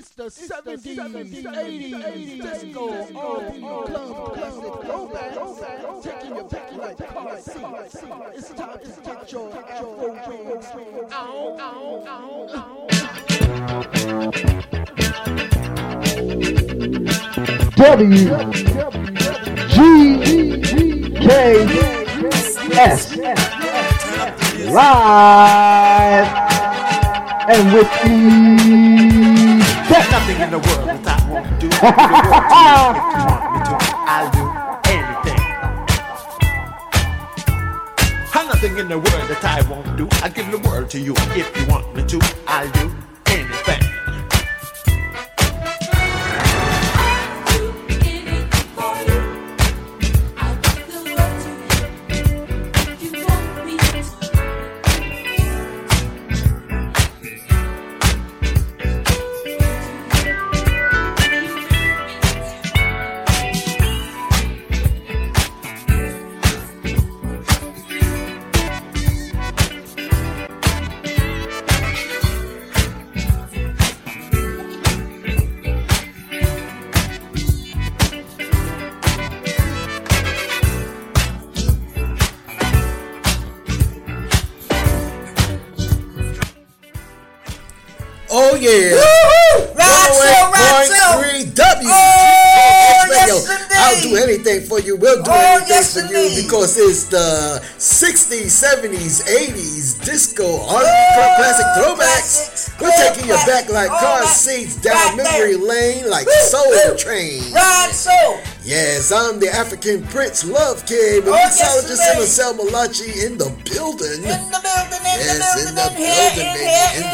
It's the 70s, 70s 80s, 80s disco, R&B, club, classic, throwback, taking your back like car seats. It's time to get your afro wings. W G K S. Live and with the Nothing in the world that I won't do. If you want me to, I'll do anything. And nothing in the world that I won't do. I'll give the world to you. If you want me to, I'll do you. We'll do Oh, anything yes, for you because it's the 60s, 70s, 80s disco R&B classic throwbacks. classics, We're taking you back like car seats down memory lane like Woo, Soul woo. Train. Ride so. Yes, I'm the African Prince Love Kid, Oh, yes, mixologist indeed. Marcel Malachi in the building. In the building, in Yes, the building, the in here, building, in baby, here, in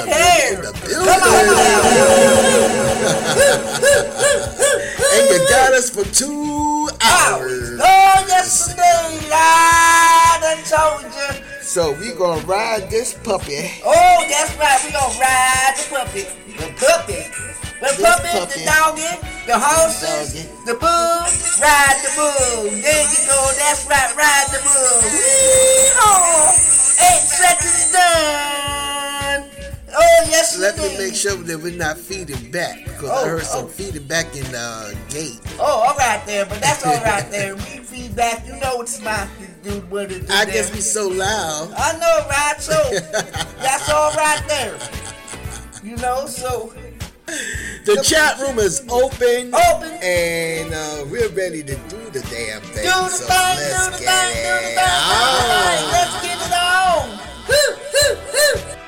the building, in the Come building. and you got us for two hours. Oh, yes, indeed. I done told you. So we gonna ride this puppy. Oh, that's right. We gonna ride the puppy. The puppy. The This puppy, puppy. the doggy, the horses, Doggy. the bull. Ride the bull. There you go. That's right. Ride the bull. Wee-haw. Eight seconds done. Oh, yes, Let me make sure that we're not feeding back because I Oh, heard some oh. feeding back in the gate. Oh, all right there, but that's all right there. We feed back. You know it's my do what it do I there. guess we so loud. I know, right? So that's all right there. You know, so The chat room is open. Open. And uh, we're ready to do the damn thing. do the so thing, let's do the get thing, do the it thing. All right, let's get it on. Woo, woo, woo.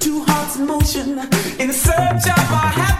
Two hearts motion in search of our happiness.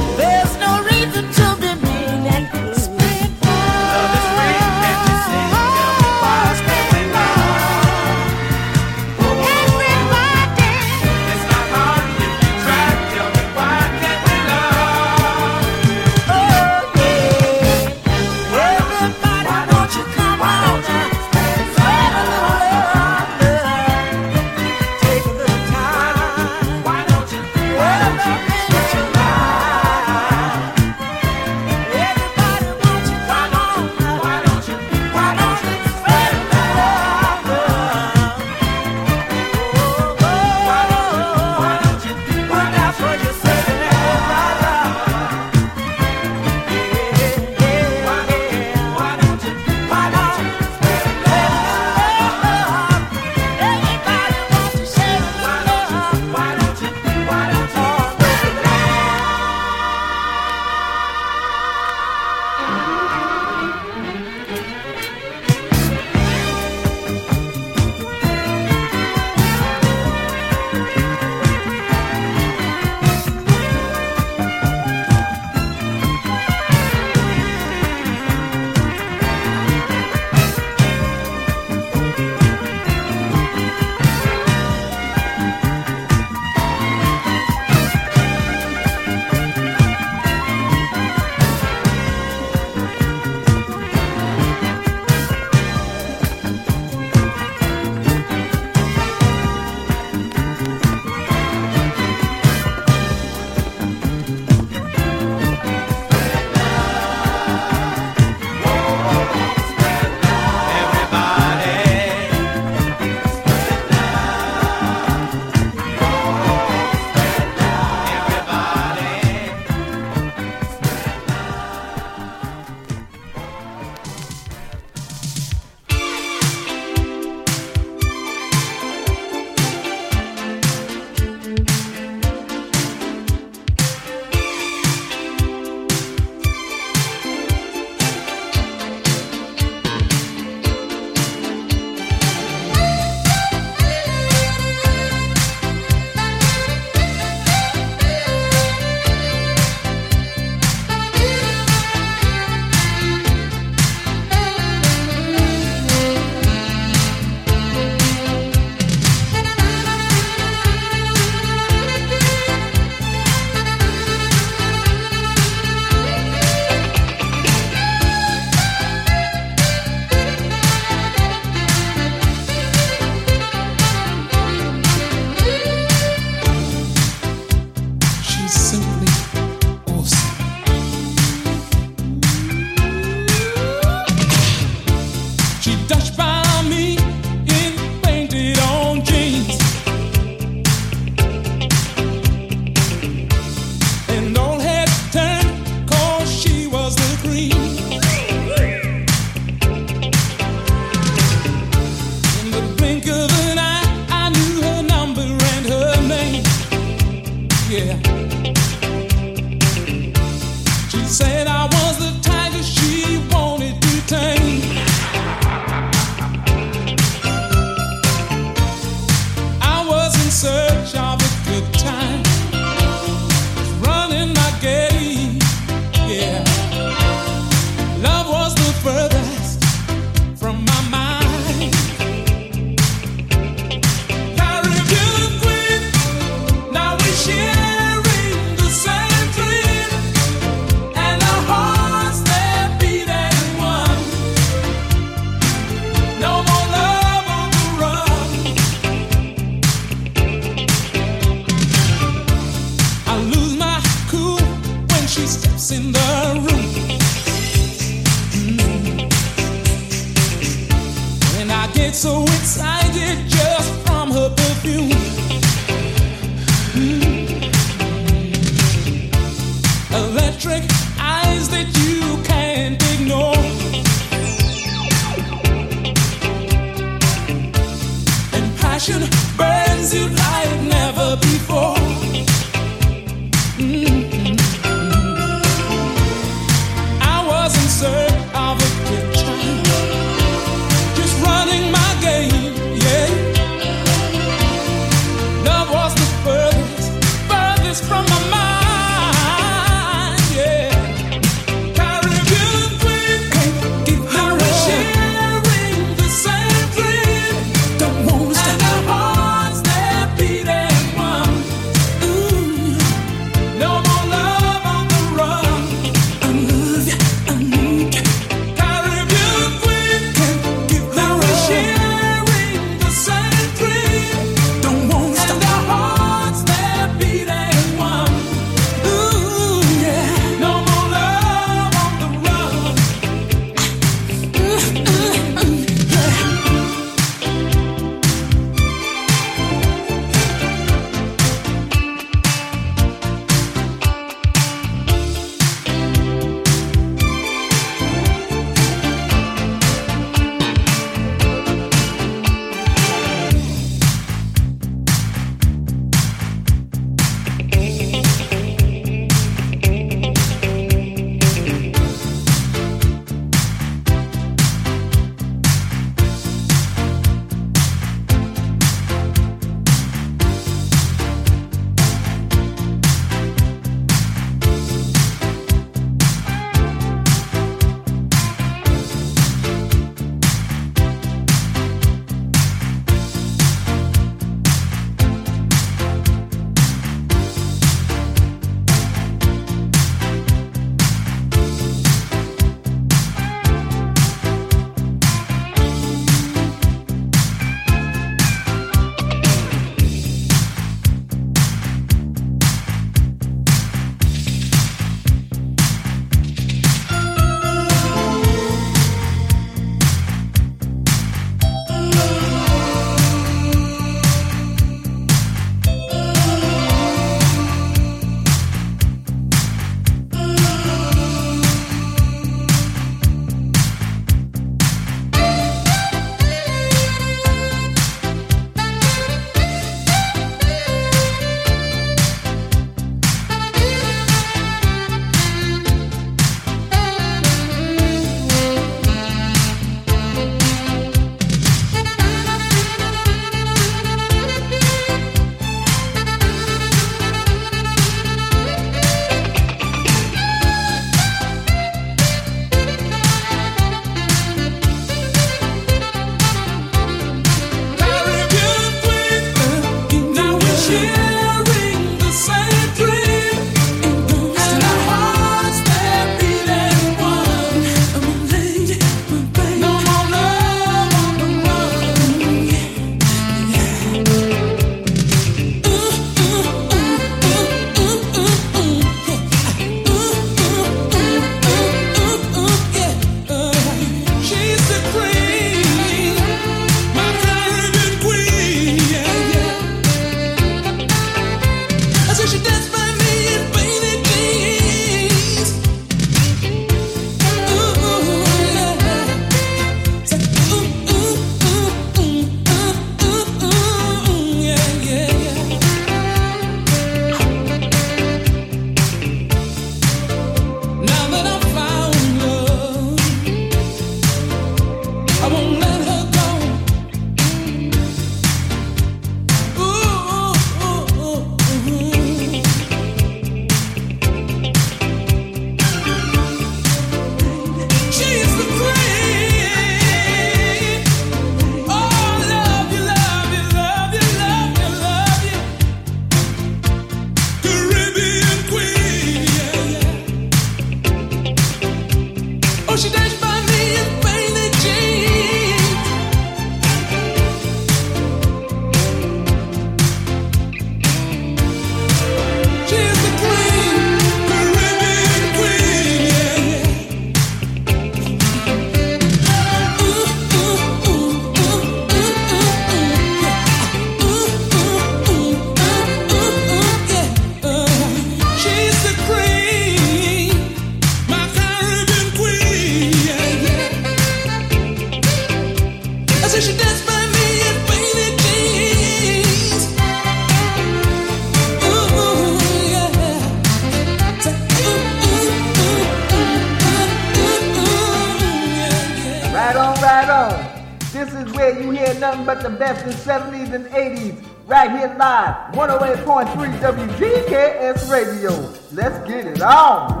Radio. Let's get it on.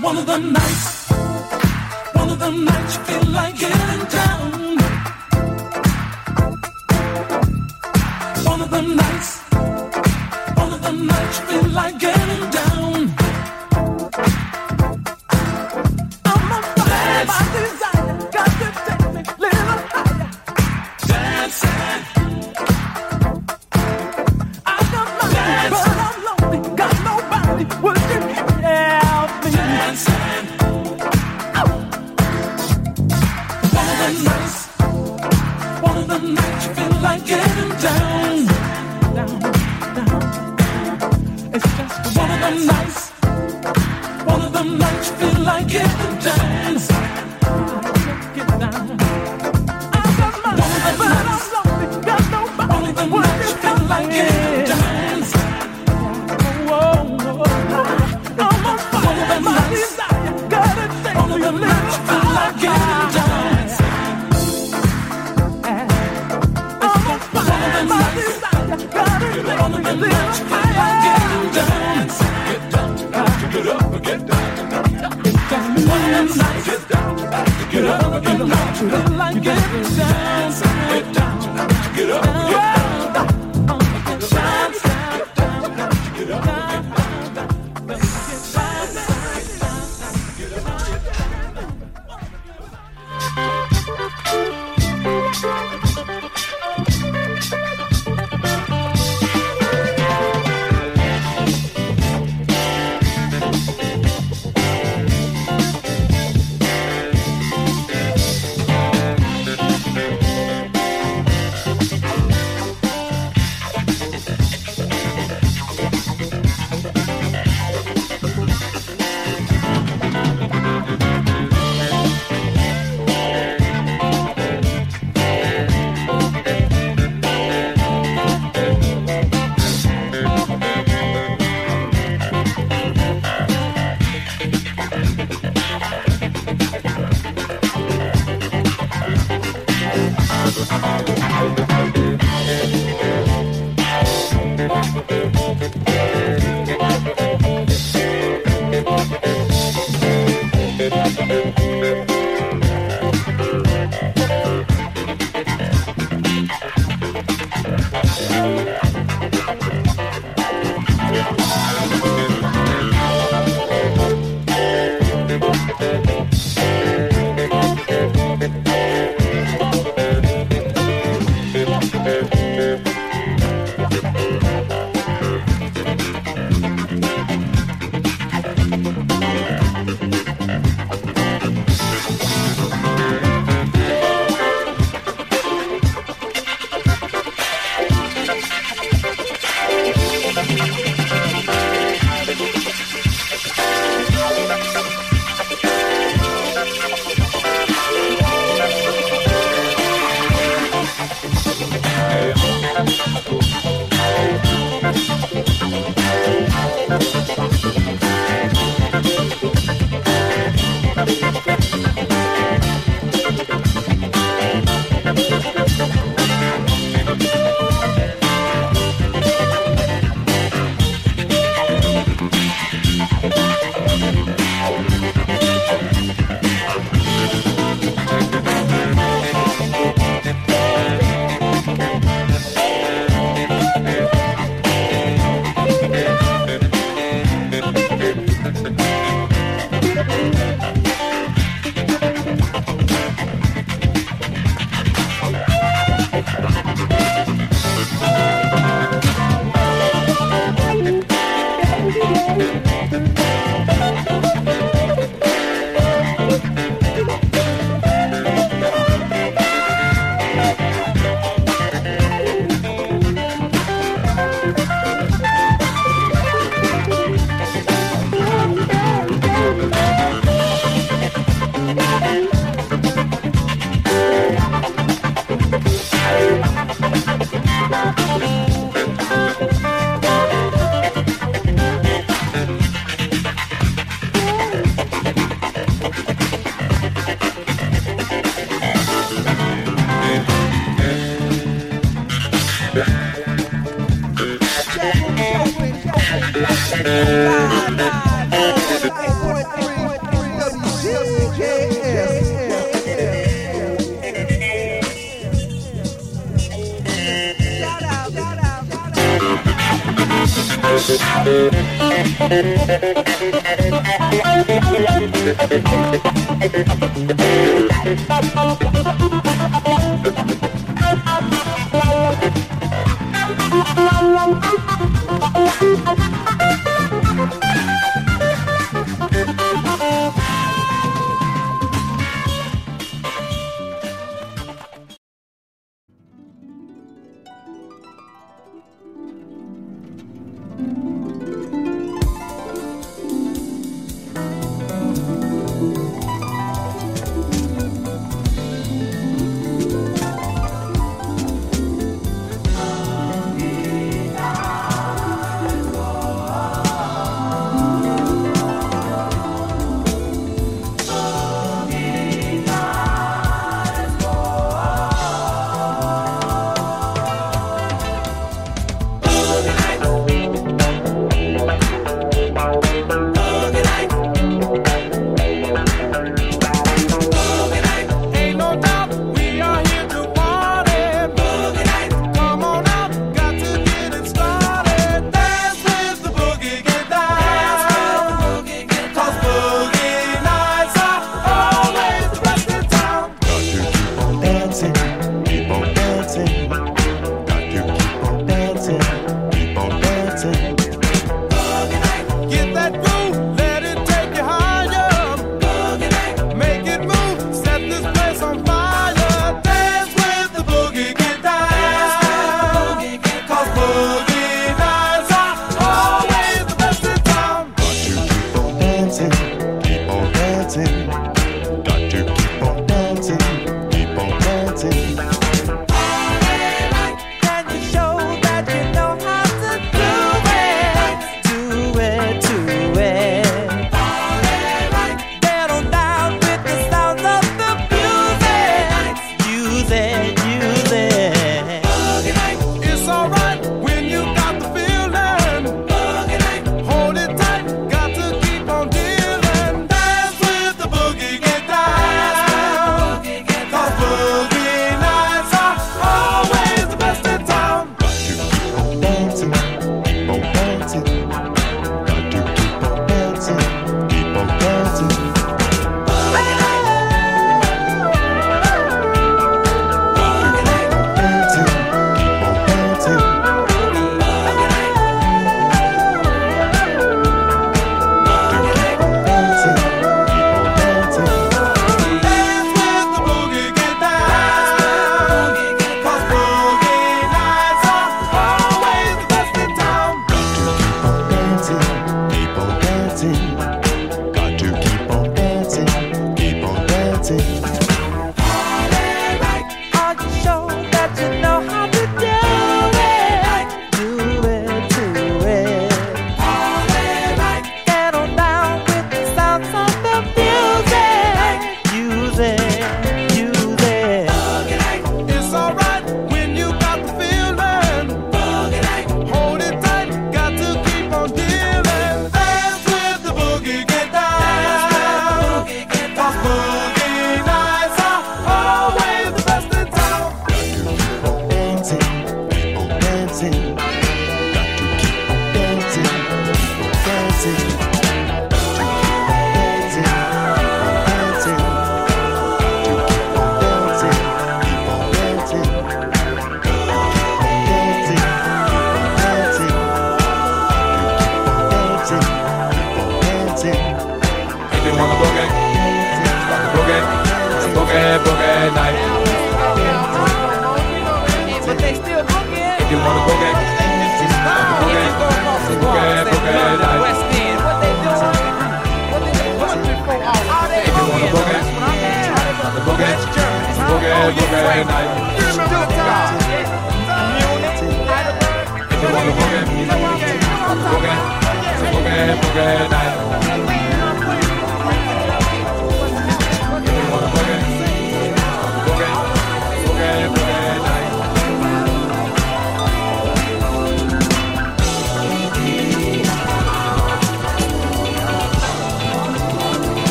one of the nights, one of the nights you feel like getting down. One of the nights, one of the nights you feel like getting down.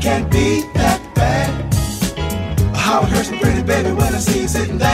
can't be that bad. How it hurts me pretty, baby, when I see you sitting there.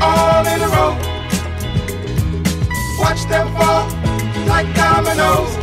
all in a row. Watch them fall like dominoes.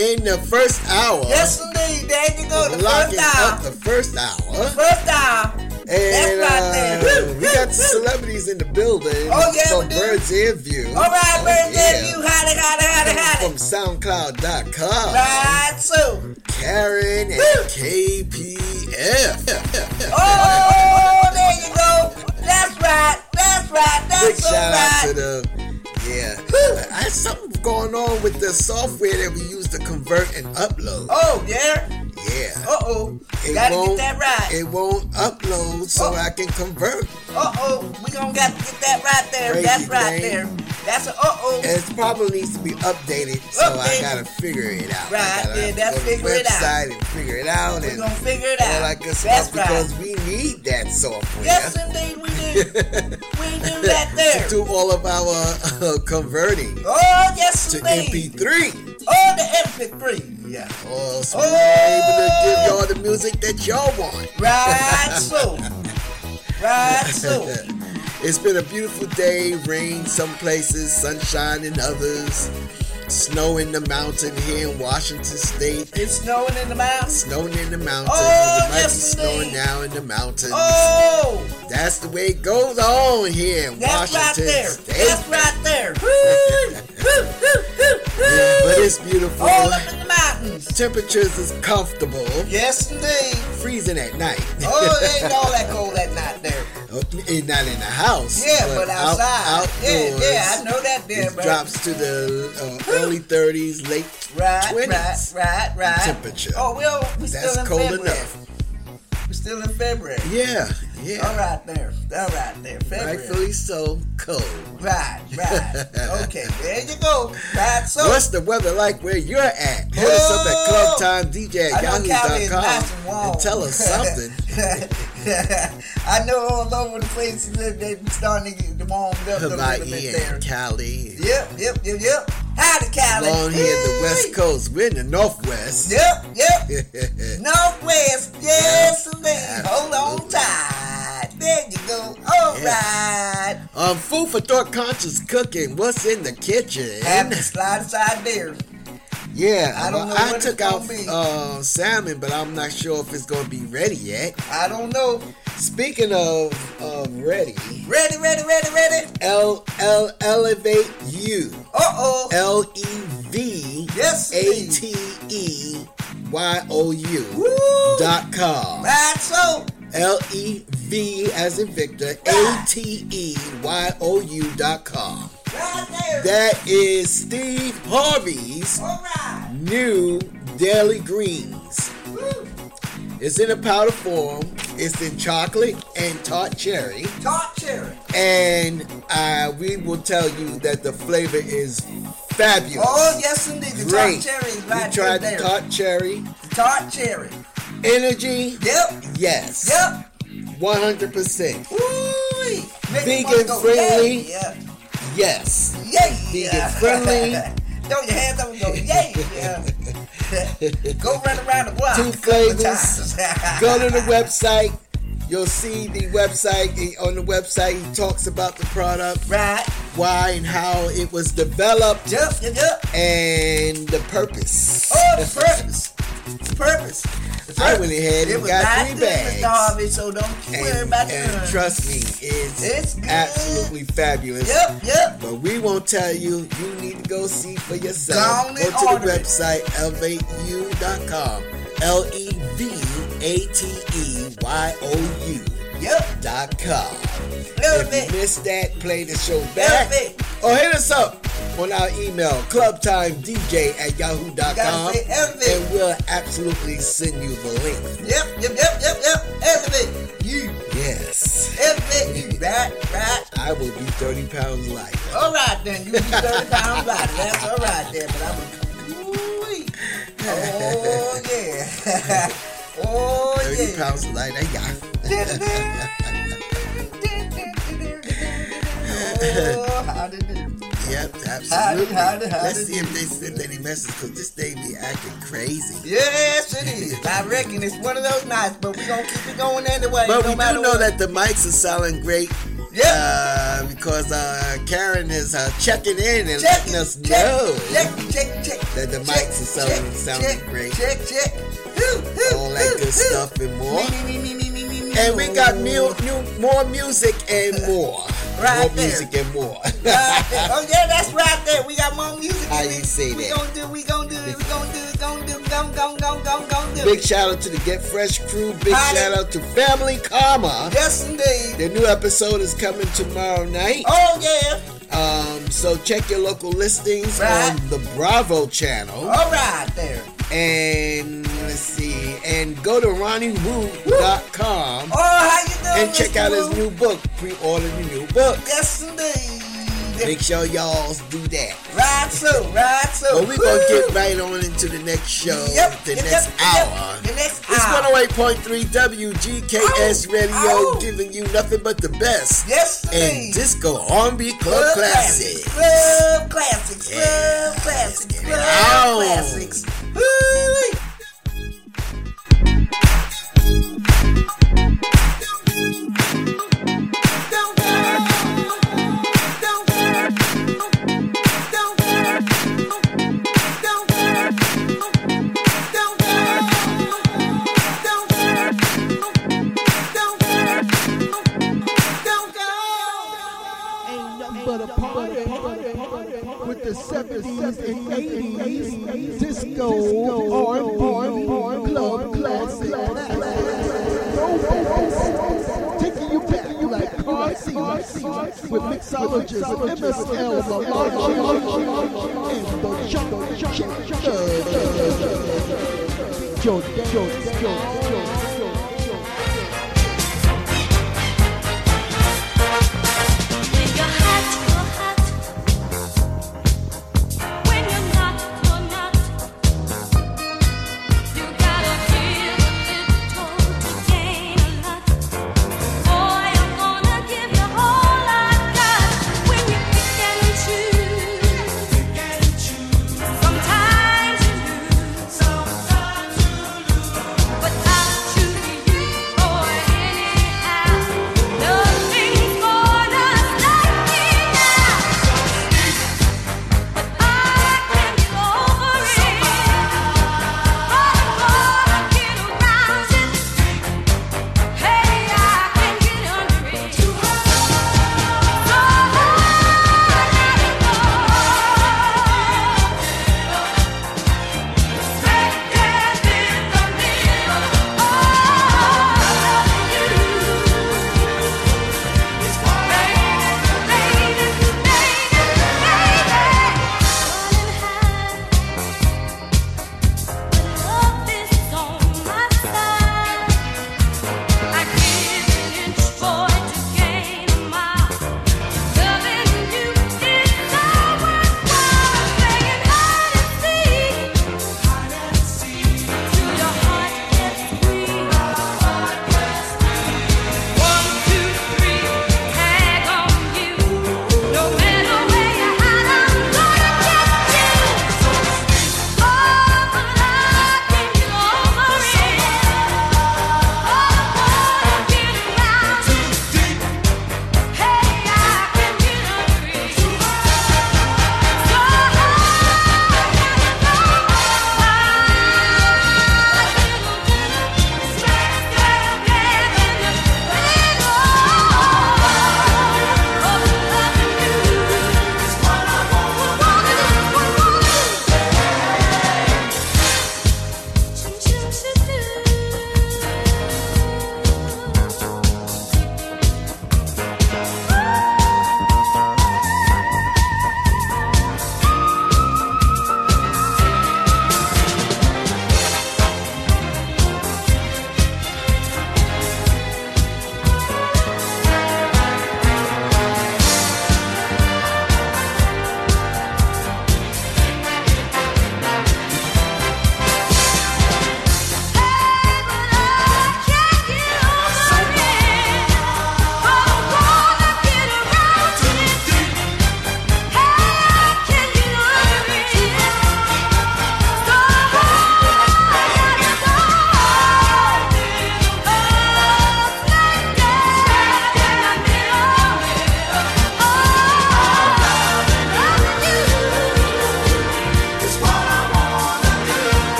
In the first hour. Yes, indeed. There you go. The first hour. the first hour. First hour. And right there. uh, we got the celebrities in the building Oh, yeah, from. Bird's Ear View. All right, man. yeah. Then you howdy, howdy, howdy, howdy. From SoundCloud.com. Right, so. Karen and KPF. Oh, there you go. That's right. That's right. That's Big so shout right. out to the yeah. I had something going on with the software that we use to convert and upload. Oh, yeah. Yeah. Uh oh. It Gotta get won't- that right. It won't upload so Oh. I can convert. Uh oh. We gonna got to get that right there. Crazy That's right thing. there. That's a uh oh. It probably needs to be updated, so I gotta figure it out. Right, gotta yeah, that's go figure it out. and figure it out We and gonna figure it out. good That's right. because we need that software. Yes, indeed, we do. we do that there. to do all of our uh, converting Oh, yes, to indeed. MP3. Oh, the MP3. Yeah. Oh, so Oh. we're able to give y'all the music that y'all want. Right so. Right so. it's been a beautiful day. Rain some places, sunshine in others. Snow in the mountain here in Washington State. It's snowing in the mountains. Snowing in the mountains. Oh, it might yes, be snowing now in the mountains. Oh, That's the way it goes on here in that's right Washington there. State. That's right there. Yeah, but it's beautiful. All up in the mountains. Temperatures is comfortable. Yes, indeed. Freezing at night. Oh, it ain't all that cold that night there. Oh, eh, Not in the house. Yeah, but, out- outside. yeah, outdoors, yeah, I know that there, It drops to the uh, early 30s, late Right, 20s. right, right, right. temperature. Oh, well, we That's still in cold February. enough. We're still in February. Yeah, yeah. All right there. All right there. February. Rightfully so, cold. Right, right. okay, there you go. Right, so. What's the weather like where you're at? Hit us up at Oh! clubtimedj at I know Cali nice and and tell us something. I know all over the places that they're starting to get warmed up a little bit Hawaii there. and Cali. Yep, yep, yep, yep. Howdy, Cali. Along here in the West Coast. We're in the Northwest. Yep, yep. Northwest, yes, indeed. Hold on tight. Um, food for thought conscious cooking. What's in the kitchen? Have slide aside there. Yeah, I don't know I took out uh, salmon, but I'm not sure if it's going to be ready yet. I don't know. Speaking of of ready, Ready, ready, ready, ready. L L elevate you. Uh oh. L E V Yes, A T E Y O U dot com. Right, so. L E V as in Victor A T E Y O U dot com. Right. That is Steve Harvey's right. new Daily Greens. Woo. It's in a powder form. It's in chocolate and tart cherry. Tart cherry. And uh, we will tell you that the flavor is fabulous. Oh, yes, indeed. The Great. tart cherry is right we tried the tart cherry. The tart cherry. Energy, Yep. yes. Yep. 100%. Woo. Vegan friendly. Yeah. Yes. Yeah. Vegan yeah. friendly. Throw your hands up and go, yay. Yeah. go run around the block. Two flavors. Go to the website. You'll see the website. On the website, he talks about the product, Right. why and how it was developed, Yep, yep, yep. and the purpose. Oh, the purpose. The purpose. I went ahead and got three bags. So don't you worry about and guns. trust me, it's, It's good. absolutely fabulous. Yep, yep. But we won't tell you. You need to go see for yourself. Go to the website elevateu.com. L E V A T E Y O U Yep. dot com. Love If you missed that, play the show back. Or hit us up on our email, clubtimedj at yahoo.com. And we'll absolutely send you the link. Yep, yep, yep, yep, yep. Everything. You. Yes. Everything. You. Right, right. I will be 30 pounds lighter. All right, then. You be 30 pounds lighter. That's all right, then. But I'm a. Oh, yeah. oh, 30 yeah. pounds lighter, yeah. Oh, how did it? Yep, absolutely. Howdy, howdy, howdy. Let's see if they sent any message because this thing be acting crazy. Yes, it is. I reckon it's one of those nights, but we're going to keep it going anyway. But no we do know what. that the mics are sounding great. Yeah. Uh, because uh, Karen is uh, checking in and Check letting us check, know Check, check, check. that the check, mics are sounding, check, sounding great. Check, check. Hoo, hoo, All that hoo, good stuff and more. Me, me, me, me, me, me, me, And we got mu- new, more music and more. Right more there. music and more. Right. Oh yeah, that's right there. We got more music. How you it. say we that? gonna do, we gonna do it, we gonna do it, gonna do it, gonna, gonna, gonna, gonna, gonna do Big shout out to the Get Fresh crew. Big Howdy. shout out to Family Karma. Yes, indeed. The new episode is coming tomorrow night. Oh yeah. Um, so check your local listings Right. on the Bravo channel. All right there. And let's see, and go to RonnieWoo.com Oh, how you doing? and check out his new book. Pre-order the new book. Yes, indeed. Make sure y'all do that. Right so, right so. But we're gonna get right on into the next show, Yep, the yep, next yep, hour. The next It's hour. 108.3 WGKS Ow, Radio, ow. giving you nothing but the best. Yes, And disco R&B club classics. Club classics. Yeah. Club classics. Club classics. MSL Lamar and the Jungle Joe, Joe. When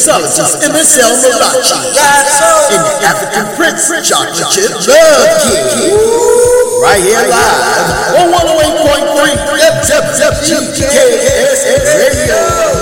mixologist MSL Malachi in the African Prince Chocolate Chip Love Kid. Right here live on 108.3 FFFGKSS Radio.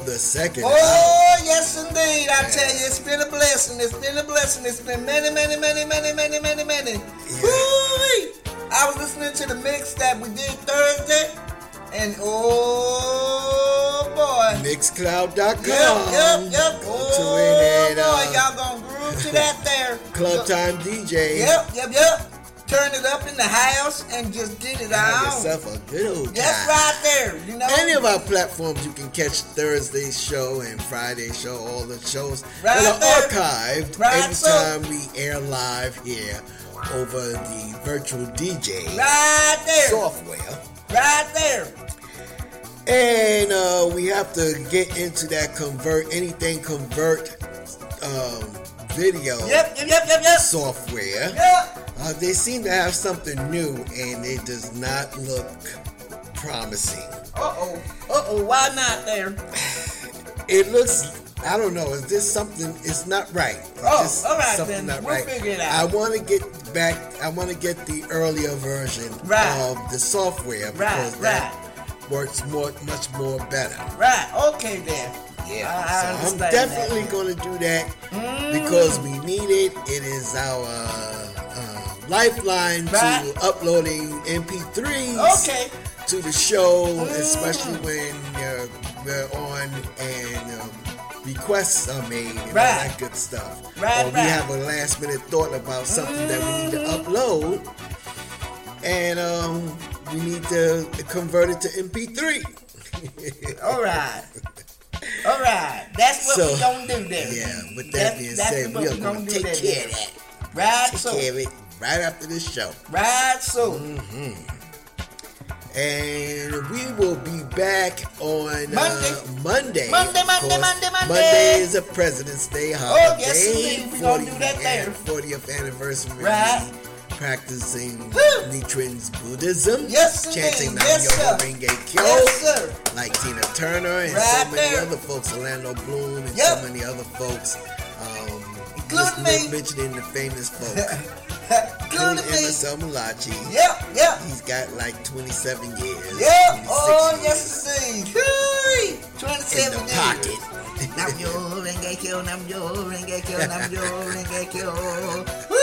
Of the second hour. Oh, yes, indeed. I tell you, it's been a blessing. It's been a blessing. It's been many, many, many, many, many, many, many. Woo-wee. I was listening to the mix that we did Thursday, and oh boy. Mixcloud.com. Yep, yep, yep. Go Oh boy, uh, y'all gonna groove to that there. Club Time DJ. Yep, yep, yep. Turn it up in the house and just get it out. yourself a good old time. That's right there. You know. Any of our platforms, you can catch Thursday's show and Friday's show, all the shows Right that are there. archived Right every so. time we air live here over the virtual DJ Right there. software. Right there. And uh, we have to get into that convert anything convert um, video Yep, yep, yep, yep, yep. software. Yep. Uh, they seem to have something new, and it does not look promising. Uh oh. Uh oh. Why not there? It looks. I don't know. Is this something? It's not right. It's Oh, all right something then. not We'll right. figure it out. I want to get back. I want to get the earlier version Right. of the software because Right, that works more, much more better. Right. Okay then. Yeah. I, I so I'm definitely going to do that Mm. because we need it. It is our uh, lifeline Right. to uploading MP3s Okay. to the show, Mm. especially when uh, we're on and um, requests are made and all Right. that good stuff. Right, or we right. have a last minute thought about something that we need to Mm. upload, and um, we need to convert it to MP3. All right. All right. That's what So, we gonna do there. Yeah, with that That's- being that's said, we are going gonna take care of that. Right. Take So. care of it right after this show. Right. So. hmm And we will be back on Monday. Uh, Monday. Monday, Monday. Monday, Monday. Monday is a President's Day holiday. Oh, yes, indeed. We gonna do that there. 40th anniversary. Right. Practicing. Nichiren's Buddhism. Yes, Chanting. Nam Yes, Myoho. Renge Kyo. Yes, sir. Like Tina Turner and Right so many there. other folks, Orlando Bloom and Yep. so many other folks. Um, Including just me. mentioning the famous folk. Including me. Emerson Malachi. Yep. Yep. He's got like 27 years. Yep. Oh, years yes, indeed. Whoo-wee. in 27 the years. pocket. Nam yo renge kyo, nam yo renge kyo, nam yo renge kyo. Woo!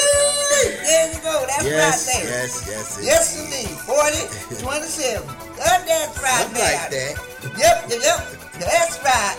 There you go. That's yes, right there. yes, yes, Yes, indeed. 40, 27. God, that's right Something there. like that. Yep, yep, yep. That's right.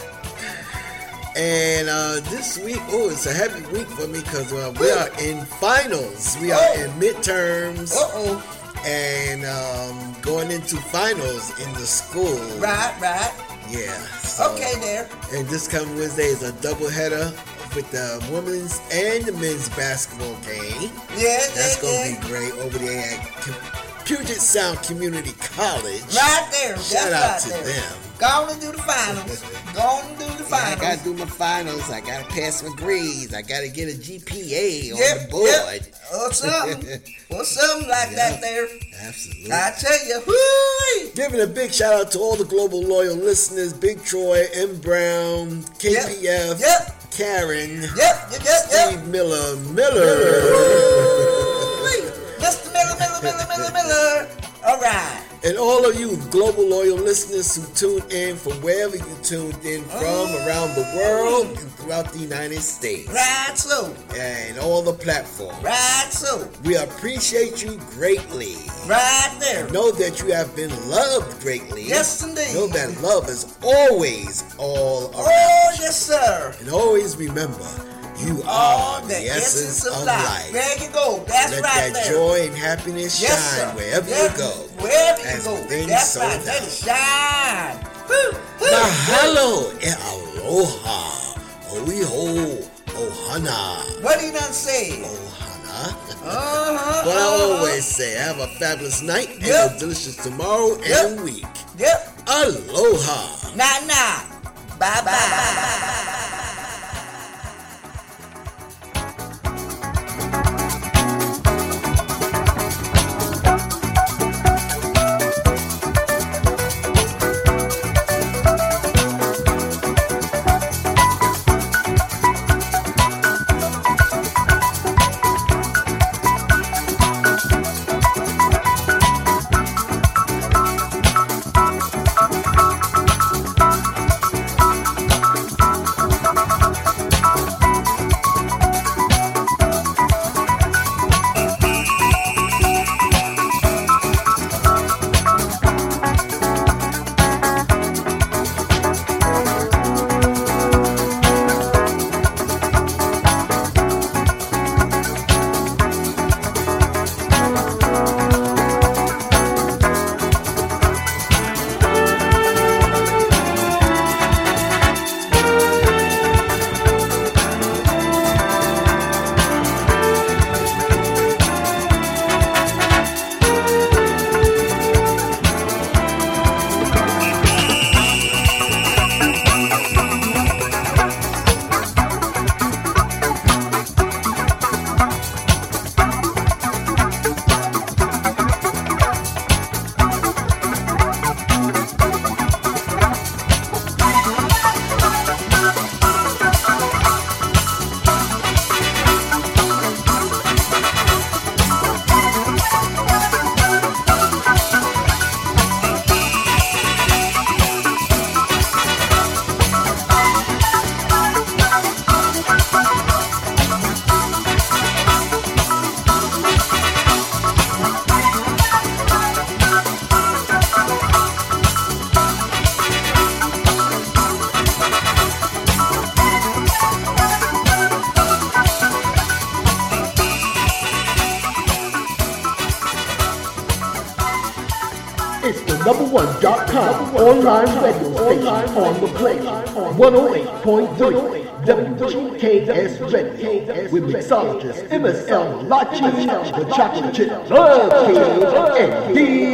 And uh, this week, oh, it's a heavy week for me because uh, we are in finals. We are Oh. in midterms. Uh-oh. And um, going into finals in the school. Right, right. Yeah. So, Okay, there. And this coming Wednesday is a doubleheader with the women's and the men's basketball game. Yeah, That's yeah, gonna yeah. be great over there at Puget Sound Community College. Right there. Shout That's out right to there. them. Go on and do the finals. Go on and do the Yeah, I gotta do my finals. I gotta pass my grades. I gotta get a GPA on Yep, the board. yep. Or something. or something like that there. Absolutely. I tell you, whoo Giving a big shout out to all the global loyal listeners: Big Troy, M. Brown, KPF, Yep. Karen, Yep, yep, yep, yep. Steve Miller, Miller. Miller, Miller, Miller, Miller, Miller. All right. And all of you global loyal listeners who tuned in from wherever you tuned in from oh. around the world and throughout the United States. Right so. And all the platforms. Right so. We appreciate you greatly. Right there. Know that you have been loved greatly. Yes, indeed. Know that love is always all around. Oh, yes, sir. And always remember, you are the, essence, of life. There you go. That's Let right that there. joy and happiness Yes, shine sir. wherever Yes, you go. Wherever you As go. That's so right. Let it shine. Now, hello and aloha. Oiho, ohana. What he done say? Ohana. Uh-huh. I uh-huh. always say, have a fabulous night and a delicious tomorrow Yep. and week. Yep. Aloha. Nah, nah. Bye bye. It's on play. 108.3 WGKS Radio with mixologist MSL Lachi, the chocolate chip love kid, and Detroit.